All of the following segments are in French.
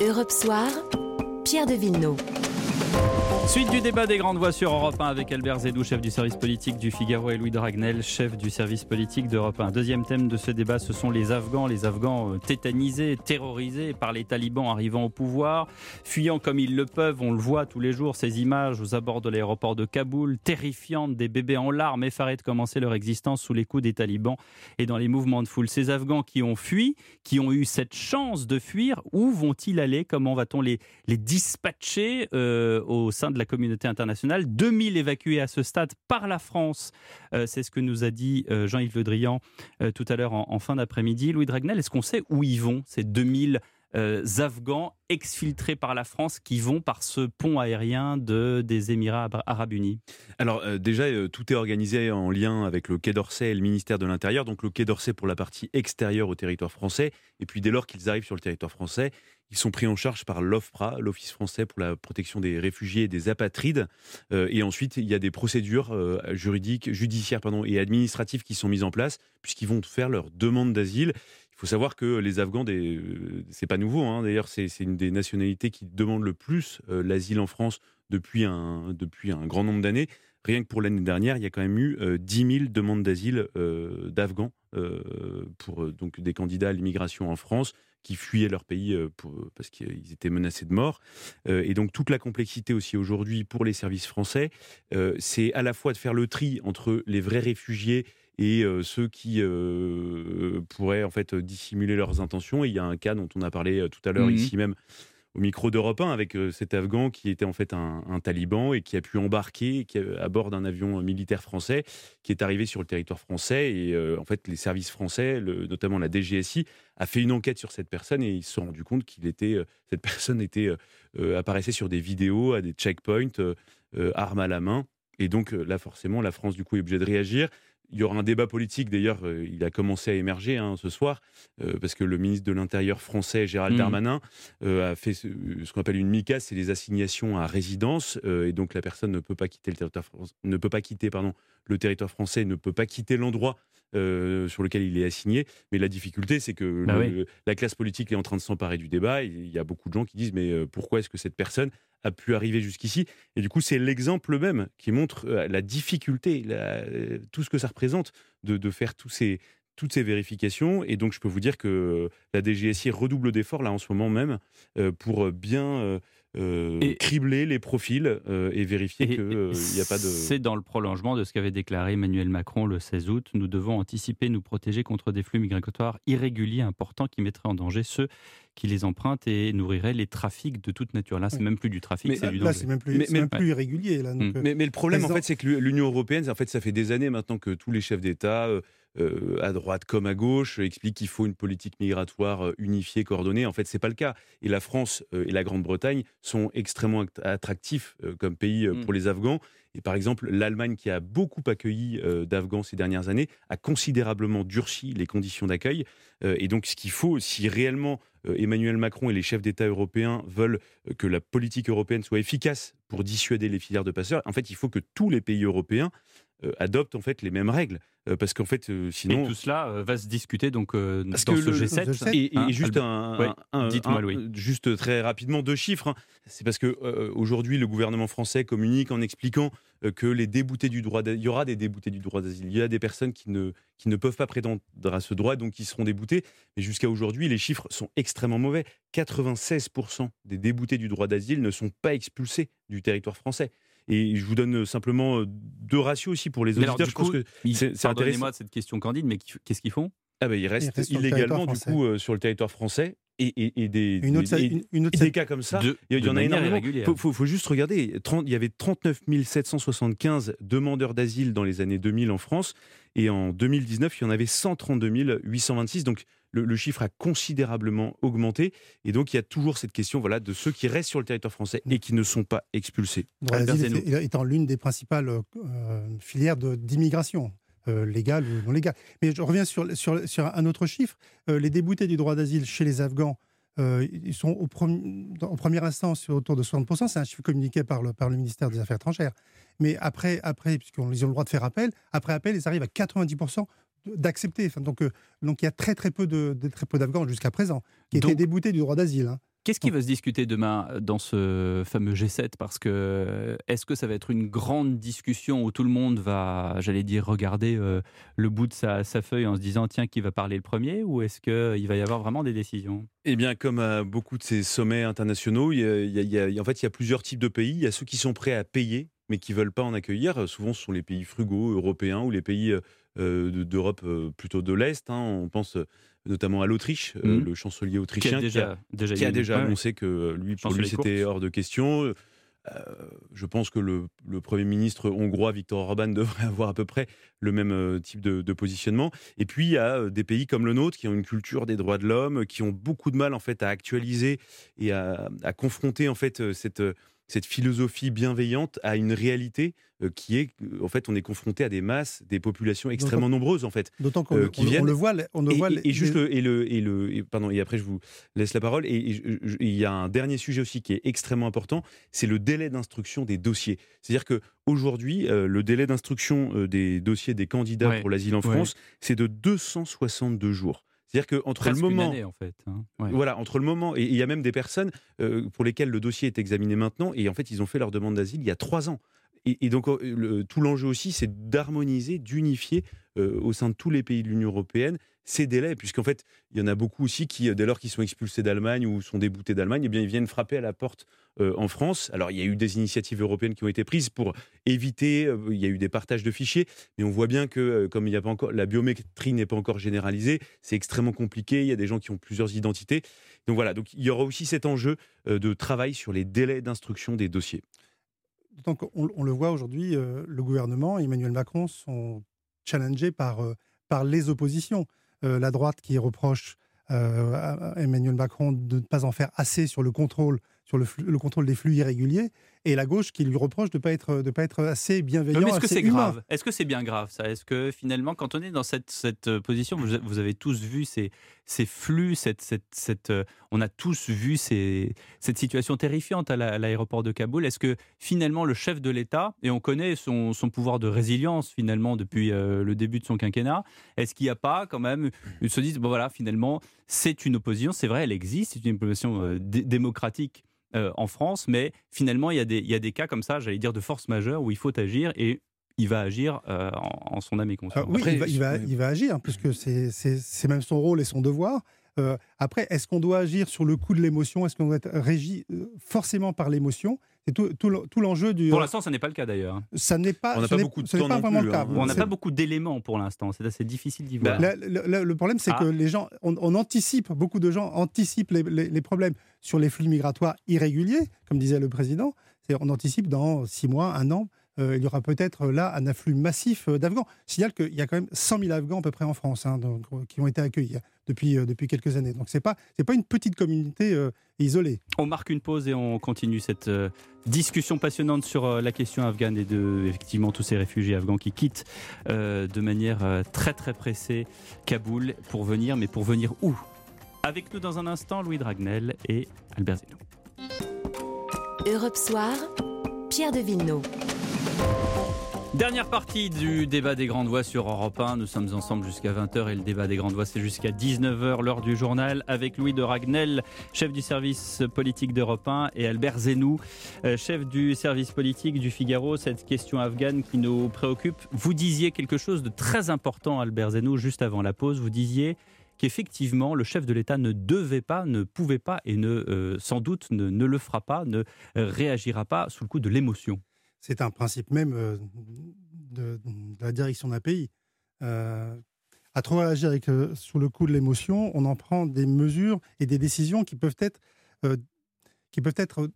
Europe Soir, Pierre de Villeneuve. Suite du débat des grandes voix sur Europe 1 avec Albert Zedou, chef du service politique du Figaro, et Louis Dragnel, chef du service politique d'Europe 1. Deuxième thème de ce débat, ce sont les Afghans, les Afghans euh, tétanisés, terrorisés par les talibans arrivant au pouvoir, fuyant comme ils le peuvent. On le voit tous les jours, ces images aux abords de l'aéroport de Kaboul, terrifiantes, des bébés en larmes, effarés de commencer leur existence sous les coups des talibans et dans les mouvements de foule. Ces Afghans qui ont fui, qui ont eu cette chance de fuir, où vont-ils aller? Comment va-t-on les, dispatcher euh, au sein de la communauté internationale. 2000 évacués à ce stade par la France. Euh, c'est ce que nous a dit euh, Jean-Yves Le Drian euh, tout à l'heure en, fin d'après-midi. Louis Dragnel, est-ce qu'on sait où ils vont, ces 2000 Afghans exfiltrés par la France qui vont par ce pont aérien de, des Émirats arabes unis Alors déjà, tout est organisé en lien avec le Quai d'Orsay et le ministère de l'Intérieur. Donc le Quai d'Orsay pour la partie extérieure au territoire français. Et puis dès lors qu'ils arrivent sur le territoire français, ils sont pris en charge par l'OFPRA, l'Office français pour la protection des réfugiés et des apatrides. Euh, et ensuite, il y a des procédures euh, juridiques, judiciaires pardon, et administratives qui sont mises en place, puisqu'ils vont faire leur demande d'asile. Faut savoir que les Afghans, des... Euh, c'est pas nouveau, hein. d'ailleurs, c'est une des nationalités qui demandent le plus l'asile en France depuis un, depuis un grand nombre d'années. Rien que pour l'année dernière, il y a quand même eu 10 000 demandes d'asile d'Afghans pour donc des candidats à l'immigration en France qui fuyaient leur pays euh, parce qu'ils étaient menacés de mort. Euh, et donc toute la complexité aussi aujourd'hui pour les services français, euh, c'est à la fois de faire le tri entre les vrais réfugiés et ceux qui pourraient en fait dissimuler leurs intentions. Et il y a un cas dont on a parlé tout à l'heure mmh ici même au micro d'Europe 1 avec euh, cet Afghan qui était en fait un, taliban et qui a pu embarquer qui, à bord d'un avion militaire français qui est arrivé sur le territoire français. Et euh, en fait, les services français, notamment la DGSI, a fait une enquête sur cette personne et ils se sont rendus compte qu'il était, euh, cette personne était, apparaissait sur des vidéos à des checkpoints, armes à la main. Et donc là, forcément, la France, du coup, est obligée de réagir. Il y aura un débat politique, d'ailleurs, euh, il a commencé à émerger hein, ce soir, euh, parce que le ministre de l'Intérieur français, Gérald mmh. Darmanin, euh, a fait ce, qu'on appelle une MICA, c'est les assignations à résidence, et donc la personne ne peut pas quitter le territoire, ne peut pas quitter, pardon, le territoire français, ne peut pas quitter l'endroit sur lequel il est assigné. Mais la difficulté, c'est que bah la classe politique est en train de s'emparer du débat. Il y a beaucoup de gens qui disent mais pourquoi est-ce que cette personne a pu arriver jusqu'ici. Et du coup, c'est l'exemple même qui montre euh, la difficulté, euh, tout ce que ça représente de, faire tous ces, toutes ces vérifications. Et donc, je peux vous dire que la DGSI redouble d'efforts là en ce moment même euh, pour bien euh, cribler les profils euh, et vérifier qu'il n'y euh, a pas de... C'est dans le prolongement de ce qu'avait déclaré Emmanuel Macron le 16 août. Nous devons anticiper, nous protéger contre des flux migratoires irréguliers importants qui mettraient en danger ceux qui les empruntent et nourriraient les trafics de toute nature. Là, c'est même plus du trafic, c'est du danger. Là, c'est même plus, même plus irrégulier. Là, mm. mais, le problème, en fait, c'est que l'Union européenne, en fait, ça fait des années maintenant que tous les chefs d'État, euh, à droite comme à gauche, explique qu'il faut une politique migratoire euh, unifiée, coordonnée. En fait, c'est pas le cas. Et la France euh, et la Grande-Bretagne sont extrêmement attractifs comme pays mmh. pour les Afghans. Et par exemple, l'Allemagne, qui a beaucoup accueilli d'Afghans ces dernières années, a considérablement durci les conditions d'accueil. et donc, ce qu'il faut, si réellement Emmanuel Macron et les chefs d'État européens veulent que la politique européenne soit efficace pour dissuader les filières de passeurs, en fait, il faut que tous les pays européens adoptent en fait les mêmes règles. Euh, parce qu'en fait, euh, sinon. Et tout cela euh, va se discuter donc dans ce G7. Et, hein, juste un, juste très rapidement deux chiffres. Hein. C'est parce que aujourd'hui le gouvernement français communique en expliquant que les déboutés du droit, il y aura des déboutés du droit d'asile. Il y a des personnes qui ne qui ne peuvent pas prétendre à ce droit, donc qui seront déboutés. Mais jusqu'à aujourd'hui, les chiffres sont extrêmement mauvais. 96% des déboutés du droit d'asile ne sont pas expulsés du territoire français. Et je vous donne simplement euh, deux ratios aussi pour les auditeurs. je pense que c'est Pardonnez-moi cette question candide, mais qu'est-ce qu'ils font? Ah ben, ils restent illégalement du coup euh, sur le territoire français et, et, des, une autre, une, des cas comme ça, il y en a énormément. Il faut, faut, juste regarder, 30, il y avait 39 775 demandeurs d'asile dans les années 2000 en France, et en 2019, il y en avait 132 826. Donc le, chiffre a considérablement augmenté. Et donc, il y a toujours cette question voilà, de ceux qui restent sur le territoire français et qui ne sont pas expulsés. Il étant l'une des principales euh, filières d'immigration. Euh, légale ou non légale. Mais je reviens sur, sur, sur un autre chiffre. Euh, les déboutés du droit d'asile chez les Afghans, ils sont au en première instance autour de 60%. C'est un chiffre communiqué par le, par le ministère des Affaires étrangères. Mais après, après puisqu'ils ont le droit de faire appel, après appel, ils arrivent à 90% d'accepter. donc, euh, donc il y a très très peu de, très peu d'Afghans jusqu'à présent qui étaient déboutés du droit d'asile. Hein. Qu'est-ce qui va se discuter demain dans ce fameux G7 Parce que est-ce que ça va être une grande discussion où tout le monde va, j'allais dire, regarder euh, le bout de sa, feuille en se disant tiens qui va parler le premier? Ou est-ce qu'il va y avoir vraiment des décisions? Eh bien, comme à beaucoup de ces sommets internationaux, il y a, en fait il y a plusieurs types de pays. Il y a ceux qui sont prêts à payer mais qui veulent pas en accueillir. Souvent, ce sont les pays frugaux européens ou les pays euh, d'Europe euh, plutôt de l'Est. Hein. On pense notamment à l'Autriche, euh, mmh. le chancelier autrichien, qui a déjà, annoncé que lui, pour lui, c'était hors de question. je pense que le, Premier ministre hongrois, Viktor Orban, devrait avoir à peu près le même type de, positionnement. Et puis, il y a des pays comme le nôtre qui ont une culture des droits de l'homme, qui ont beaucoup de mal en fait à actualiser et à, à confronter en fait cette cette philosophie bienveillante à une réalité euh, qui est, en fait, on est confronté à des masses, des populations extrêmement nombreuses, en fait. D'autant qu'on euh, le voit. On le et, voit et, juste le, et le, et le pardon, et après, je vous laisse la parole. Et il y a un dernier sujet aussi qui est extrêmement important, c'est le délai d'instruction des dossiers. C'est-à-dire que aujourd'hui, euh, le délai d'instruction des dossiers des candidats pour l'asile en France, c'est de 262 jours. C'est-à-dire qu'entre le moment, en fait, hein. voilà, entre le moment et il y a même des personnes euh, pour lesquelles le dossier est examiné maintenant et en fait ils ont fait leur demande d'asile il y a trois ans. Et, donc euh, tout l'enjeu aussi, c'est d'harmoniser, d'unifier euh, au sein de tous les pays de l'Union européenne ces délais, puisqu'en fait, il y en a beaucoup aussi qui, dès lors qu'ils sont expulsés d'Allemagne ou sont déboutés d'Allemagne, eh bien, ils viennent frapper à la porte euh, en France. Alors, il y a eu des initiatives européennes qui ont été prises pour éviter, euh, il y a eu des partages de fichiers, mais on voit bien que, euh, comme il y a pas encore, la biométrie n'est pas encore généralisée, c'est extrêmement compliqué, il y a des gens qui ont plusieurs identités. Donc voilà, donc il y aura aussi cet enjeu de travail sur les délais d'instruction des dossiers. Donc on, le voit aujourd'hui, le gouvernement Emmanuel Macron sont challengés par, par les oppositions. Euh, la droite qui reproche euh, à Emmanuel Macron de ne pas en faire assez sur le contrôle sur le, contrôle des flux irréguliers, et la gauche qui lui reproche de ne pas, être, de pas être assez bienveillant. Est-ce que c'est grave? Est-ce que c'est bien grave ça? Est-ce que finalement, quand on est dans cette, cette euh, position, vous, avez tous vu ces, ces flux, cette, cette, cette, euh, on a tous vu ces, cette situation terrifiante à l'aéroport de Kaboul. Est-ce que finalement le chef de l'État, et on connaît son, son, pouvoir de résilience finalement depuis euh, le début de son quinquennat, est-ce qu'il n'y a pas quand même, ils se disent, bon voilà, finalement, c'est une opposition, c'est vrai, elle existe, c'est une opposition démocratique euh, en France, mais finalement, il y, a des, il y a des cas comme ça, j'allais dire, de force majeure où il faut agir et il va agir euh, en, son âme et conscience. oui, il, va, il, va, agir, puisque c'est même son rôle et son devoir. Euh, après, est-ce qu'on doit agir sur le coup de l'émotion? Est-ce qu'on doit être régi forcément par l'émotion? C'est tout, tout, l'enjeu du. Pour l'instant, ça n'est pas le cas d'ailleurs. Ça n'est pas. On n'a pas beaucoup de temps pas vraiment le cas. Hein. On n'a pas beaucoup d'éléments pour l'instant. C'est assez difficile d'y voir. le, problème, c'est que ah. les gens, on, anticipe, beaucoup de gens anticipent les, les, problèmes sur les flux migratoires irréguliers, comme disait le président. On anticipe dans six mois, un an, euh, il y aura peut-être là un afflux massif euh, d'Afghans. Je signale qu'il y a quand même 100 000 Afghans à peu près en France hein, donc, euh, qui ont été accueillis depuis, depuis quelques années. Donc ce n'est pas, pas une petite communauté isolée. On marque une pause et on continue cette discussion passionnante sur la question afghane et de effectivement tous ces réfugiés afghans qui quittent de manière très très pressée Kaboul pour venir, mais pour venir où? Avec nous dans un instant, Louis Dragnel et Albert Zeno. Europe Soir, Pierre de Villeneuve. Dernière partie du débat des grandes voix sur Europe 1. Nous sommes ensemble jusqu'à 20h et le débat des grandes voix c'est jusqu'à 19h l'heure du journal avec Louis de Ragnel, chef du service politique d'Europe 1 et Albert Zenou, euh, chef du service politique du Figaro. Cette question afghane qui nous préoccupe. Vous disiez quelque chose de très important Albert Zenou juste avant la pause. Vous disiez qu'effectivement le chef de l'État ne devait pas, ne pouvait pas et ne, euh, sans doute ne, ne, le fera pas, ne réagira pas sous le coup de l'émotion c'est un principe même euh, de, la direction d'un pays. Euh, à trop agir avec, euh, sous le coup de l'émotion, on en prend des mesures et des décisions qui peuvent être, qui peuvent être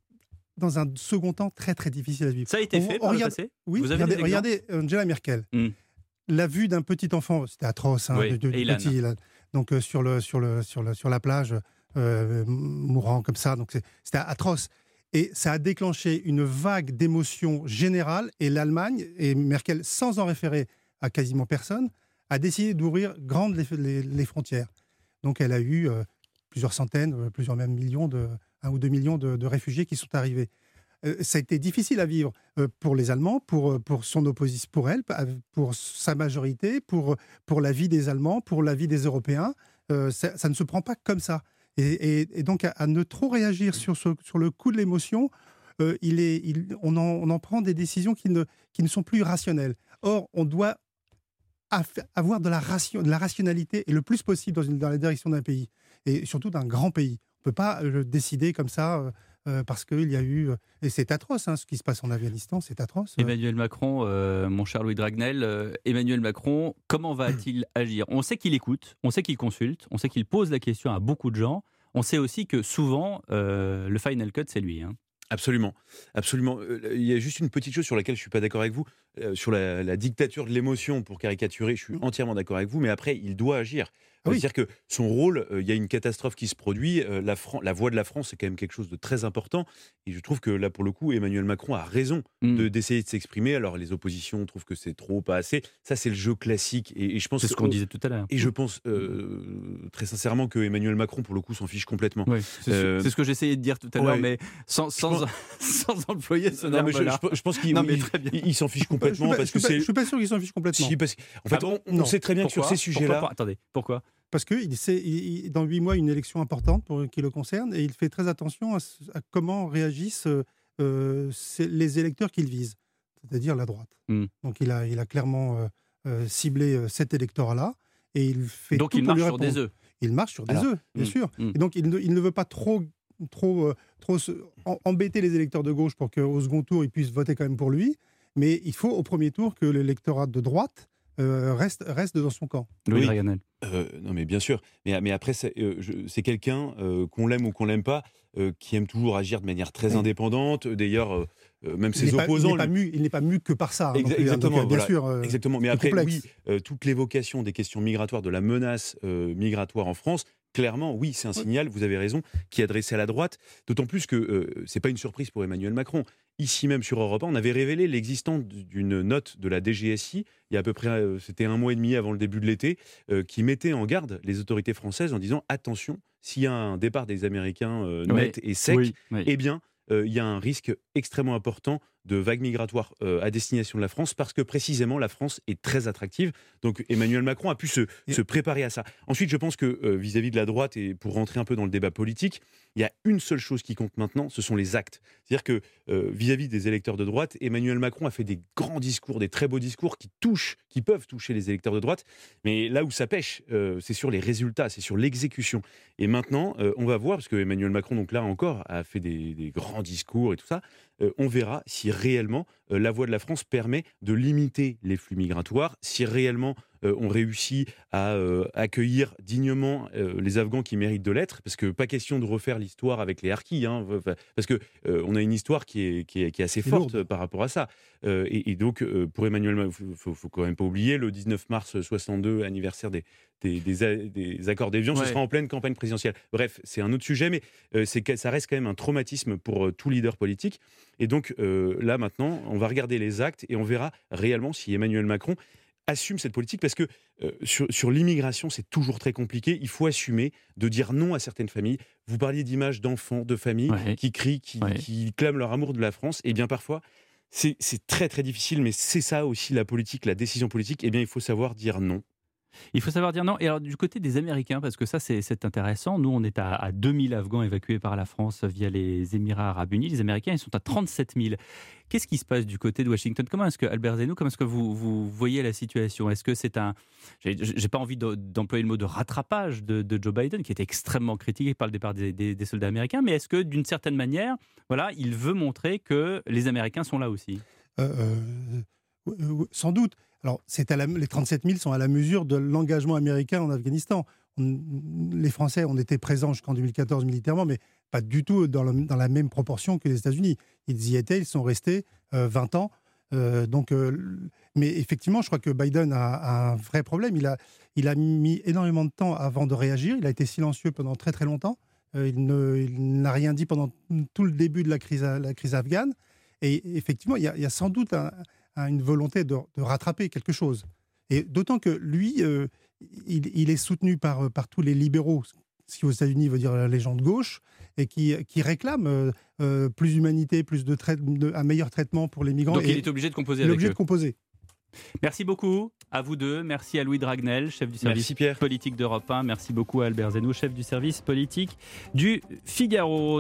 dans un second temps très très difficiles à vivre. Ça a été fait par le passé? Oui, Vous avez regardez, Angela Merkel. Hmm. La vue d'un petit enfant, c'était atroce, hein, de, petit, donc sur, le, sur, le, sur, le, sur la plage, mourant comme ça, donc c'était atroce. Et ça a déclenché une vague d'émotions générales. Et l'Allemagne, et Merkel, sans en référer à quasiment personne, a décidé d'ouvrir grandes les, frontières. Donc elle a eu euh, plusieurs centaines, euh, plusieurs même millions, de, un ou deux millions de, réfugiés qui sont arrivés. Euh, ça a été difficile à vivre pour les Allemands, pour, son opposition, pour elle, pour sa majorité, pour, la vie des Allemands, pour la vie des Européens. Ça, ne se prend pas comme ça. Et, donc, à, ne trop réagir sur, sur le coup de l'émotion, euh, il est, on, en, prend des décisions qui ne, qui ne sont plus rationnelles. Or, on doit avoir de la, ration, de la rationalité et le plus possible dans, une, dans la direction d'un pays, et surtout d'un grand pays. On ne peut pas euh, décider comme ça. Euh, parce qu'il y a eu. Et c'est atroce, hein, ce qui se passe en Afghanistan, c'est atroce. Emmanuel Macron, mon cher Louis Dragnel, Emmanuel Macron, comment va-t-il agir? On sait qu'il écoute, on sait qu'il consulte, on sait qu'il pose la question à beaucoup de gens. On sait aussi que souvent, le final cut, c'est lui. Hein. Absolument, absolument. Il y a juste une petite chose sur laquelle je suis pas d'accord avec vous, sur la, la, dictature de l'émotion pour caricaturer. Je suis mmh. entièrement d'accord avec vous, mais après, il doit agir. Ah C'est-à-dire que son rôle, euh, il y a une catastrophe qui se produit, euh, la, la, voix de la France, c'est quand même quelque chose de très important. Et je trouve que là, pour le coup, Emmanuel Macron a raison mmh. d'essayer de, s'exprimer. Alors, les oppositions trouvent que c'est trop, pas assez. Ça, c'est le jeu classique. Et, je pense c'est ce qu'on disait tout à l'heure. Et je pense euh, très sincèrement que Emmanuel Macron, pour le coup, s'en fiche complètement. c'est, ce que j'essayais de dire tout à l'heure, mais sans, sans, sans, employer ce non, je, pense qu'il il, s'en fiche complètement. Je parce que je suis pas sûr qu'il s'en fiche complètement. en fait, ah on, sait très bien que sur ces sujets-là. Attendez, pourquoi parce qu'il sait, dans huit mois, une élection importante pour, qui le concerne, et il fait très attention à, comment réagissent euh, les électeurs qu'il vise, c'est-à-dire la droite. Hmm. Donc il a, il a clairement euh, euh, ciblé cet électorat-là, et il fait Donc il marche sur des œufs. Il marche sur des œufs, bien hmm, sûr. Hmm. Et donc il ne, il ne, veut pas trop, trop, trop embêter les électeurs de gauche pour qu'au second tour, ils puissent voter quand même pour lui. Mais il faut au premier tour que l'électorat de droite euh, reste, reste dans son camp. Louis oui. Euh, non, mais bien sûr. Mais, mais après, c'est euh, quelqu'un, qu'on l'aime ou qu'on l'aime pas, qui aime toujours agir de manière très indépendante. D'ailleurs, même ses opposants. il n'est pas, mu que par ça. Hein, hein, exactement. bien sûr. exactement. Mais après, oui, toute l'évocation des questions migratoires, de la menace migratoire en France, clairement, oui, c'est un signal, vous avez raison, qui est adressé à la droite, d'autant plus que ce n'est pas une surprise pour Emmanuel Macron ici même sur Europe 1, on avait révélé l'existence d'une note de la DGSI, il y a à peu près, euh, c'était un mois et demi avant le début de l'été, euh, qui mettait en garde les autorités françaises en disant attention, s'il y a un départ des Américains euh, net et sec, eh bien, il y a un risque extrêmement important de vagues migratoires euh, à destination de la France parce que précisément la France est très attractive. Donc Emmanuel Macron a pu se, se préparer à ça. Ensuite, je pense que euh, vis-à-vis de la droite et pour rentrer un peu dans le débat politique, il y a une seule chose qui compte maintenant, ce sont les actes. C'est-à-dire que euh, vis-à-vis des électeurs de droite, Emmanuel Macron a fait des grands discours, des très beaux discours qui touchent, qui peuvent toucher les électeurs de droite. Mais là où ça pêche, c'est sur les résultats, c'est sur l'exécution. Et maintenant, on va voir, parce que Emmanuel Macron, donc là encore, a fait des, des grands discours et tout ça. On verra si réellement euh, la voie de la France permet de limiter les flux migratoires, si réellement euh, on réussit à euh, accueillir dignement les Afghans qui méritent de l'être, parce que pas question de refaire l'histoire avec les harkis, hein, parce que on a une histoire qui est, qui est, assez forte par rapport à ça. Et, donc, pour Emmanuel, il faut, faut, quand même pas oublier, le 19 mars 62, anniversaire des, des, des, accords d'Évian, ce sera en pleine campagne présidentielle. Bref, c'est un autre sujet, mais c'est ça reste quand même un traumatisme pour tout leader politique. Et donc là, maintenant, on va regarder les actes et on verra réellement si Emmanuel Macron assume cette politique parce que euh, sur, l'immigration, c'est toujours très compliqué. Il faut assumer de dire non à certaines familles. Vous parliez d'images d'enfants, de familles qui crient, qui, qui, clament leur amour de la France. Et bien parfois, c'est très très difficile, mais c'est ça aussi la politique, la décision politique. Et bien, il faut savoir dire non. Il faut savoir dire non. Et alors, du côté des Américains, parce que ça, c'est intéressant, nous, on est à, à, 2000 Afghans évacués par la France via les Émirats Arabes Unis. Les Américains, ils sont à 37 000. Qu'est-ce qui se passe du côté de Washington? Comment est-ce que, Albert Zenou, comment est-ce que vous, voyez la situation? Est-ce que c'est un. J'ai pas envie d'employer le mot de rattrapage de, Joe Biden, qui est extrêmement critiqué par le départ des, soldats américains, mais est-ce que, d'une certaine manière, voilà, il veut montrer que les Américains sont là aussi? Euh, euh, Sans doute. Alors, à les 37 000 sont à la mesure de l'engagement américain en Afghanistan. les Français ont été présents jusqu'en 2014 militairement, mais pas du tout dans, la même proportion que les États-Unis. Ils y étaient, ils sont restés 20 euh, ans. Euh, donc, euh, mais effectivement, je crois que Biden a, un vrai problème. Il a, il a mis énormément de temps avant de réagir. Il a été silencieux pendant très très longtemps. il n'a rien dit pendant tout le début de la crise, la crise afghane. Et effectivement, il a, il y a sans doute un, a une volonté de, rattraper quelque chose. Et d'autant que lui, euh, il, est soutenu par, par tous les libéraux, ce qui aux États-Unis veut dire la légende gauche, et qui, qui réclament euh, euh, plus d'humanité, plus de, un meilleur traitement pour les migrants. Donc il est obligé de composer avec obligé de composer. Merci beaucoup. À vous deux. Merci à Louis Dragnel, chef du service Merci politique d'Europe 1. Merci beaucoup à Albert Zenou, chef du service politique du Figaro.